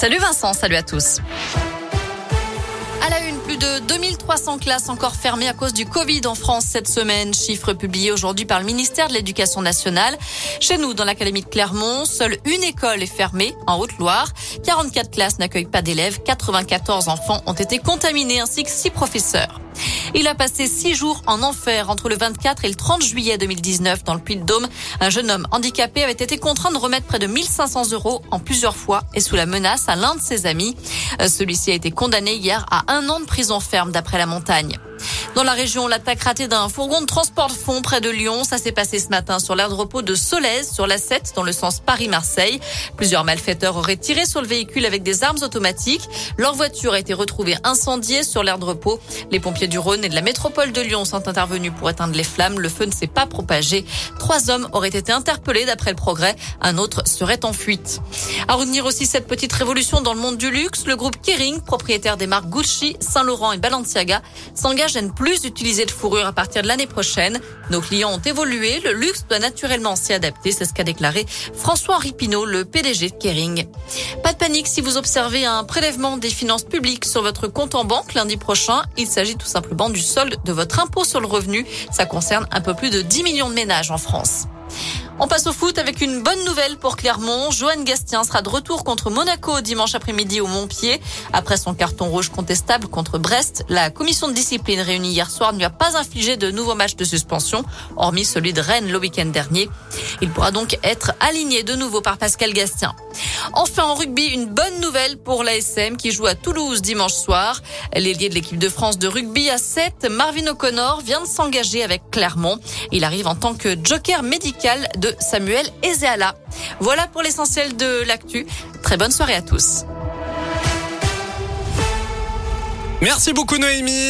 Salut Vincent, salut à tous. À la une, plus de 2300 classes encore fermées à cause du Covid en France cette semaine. Chiffre publié aujourd'hui par le ministère de l'Éducation nationale. Chez nous, dans l'Académie de Clermont, seule une école est fermée en Haute-Loire. 44 classes n'accueillent pas d'élèves. 94 enfants ont été contaminés ainsi que 6 professeurs. Il a passé six jours en enfer entre le 24 et le 30 juillet 2019 dans le Puy-de-Dôme. Un jeune homme handicapé avait été contraint de remettre près de 1500 euros en plusieurs fois et sous la menace à l'un de ses amis. Euh, celui-ci a été condamné hier à un an de prison ferme d'après la montagne. Dans la région, l'attaque ratée d'un fourgon de transport de fonds près de Lyon, ça s'est passé ce matin sur l'aire de repos de Solèze, sur la 7, dans le sens Paris-Marseille. Plusieurs malfaiteurs auraient tiré sur le véhicule avec des armes automatiques. Leur voiture a été retrouvée incendiée sur l'aire de repos. Les pompiers du Rhône et de la métropole de Lyon sont intervenus pour éteindre les flammes. Le feu ne s'est pas propagé. Trois hommes auraient été interpellés d'après le progrès. Un autre serait en fuite. À retenir aussi cette petite révolution dans le monde du luxe, le groupe Kering, propriétaire des marques Gucci, Saint-Laurent et Balenciaga, s'engage à ne plus utiliser de fourrure à partir de l'année prochaine. Nos clients ont évolué, le luxe doit naturellement s'y adapter, c'est ce qu'a déclaré François-Henri Pinault, le PDG de Kering. Pas de panique si vous observez un prélèvement des finances publiques sur votre compte en banque lundi prochain. Il s'agit tout simplement du solde de votre impôt sur le revenu. Ça concerne un peu plus de 10 millions de ménages en France. On passe au foot avec une bonne nouvelle pour Clermont. Joanne Gastien sera de retour contre Monaco dimanche après-midi au Montpied. Après son carton rouge contestable contre Brest, la commission de discipline réunie hier soir ne lui a pas infligé de nouveaux matchs de suspension, hormis celui de Rennes le week-end dernier. Il pourra donc être aligné de nouveau par Pascal Gastien. Enfin en rugby, une bonne nouvelle pour l'ASM qui joue à Toulouse dimanche soir. L'ailier de l'équipe de France de rugby à 7, Marvin O'Connor, vient de s'engager avec Clermont. Il arrive en tant que joker médical Samuel Ezeala. Voilà pour l'essentiel de l'actu. Très bonne soirée à tous. Merci beaucoup Noémie.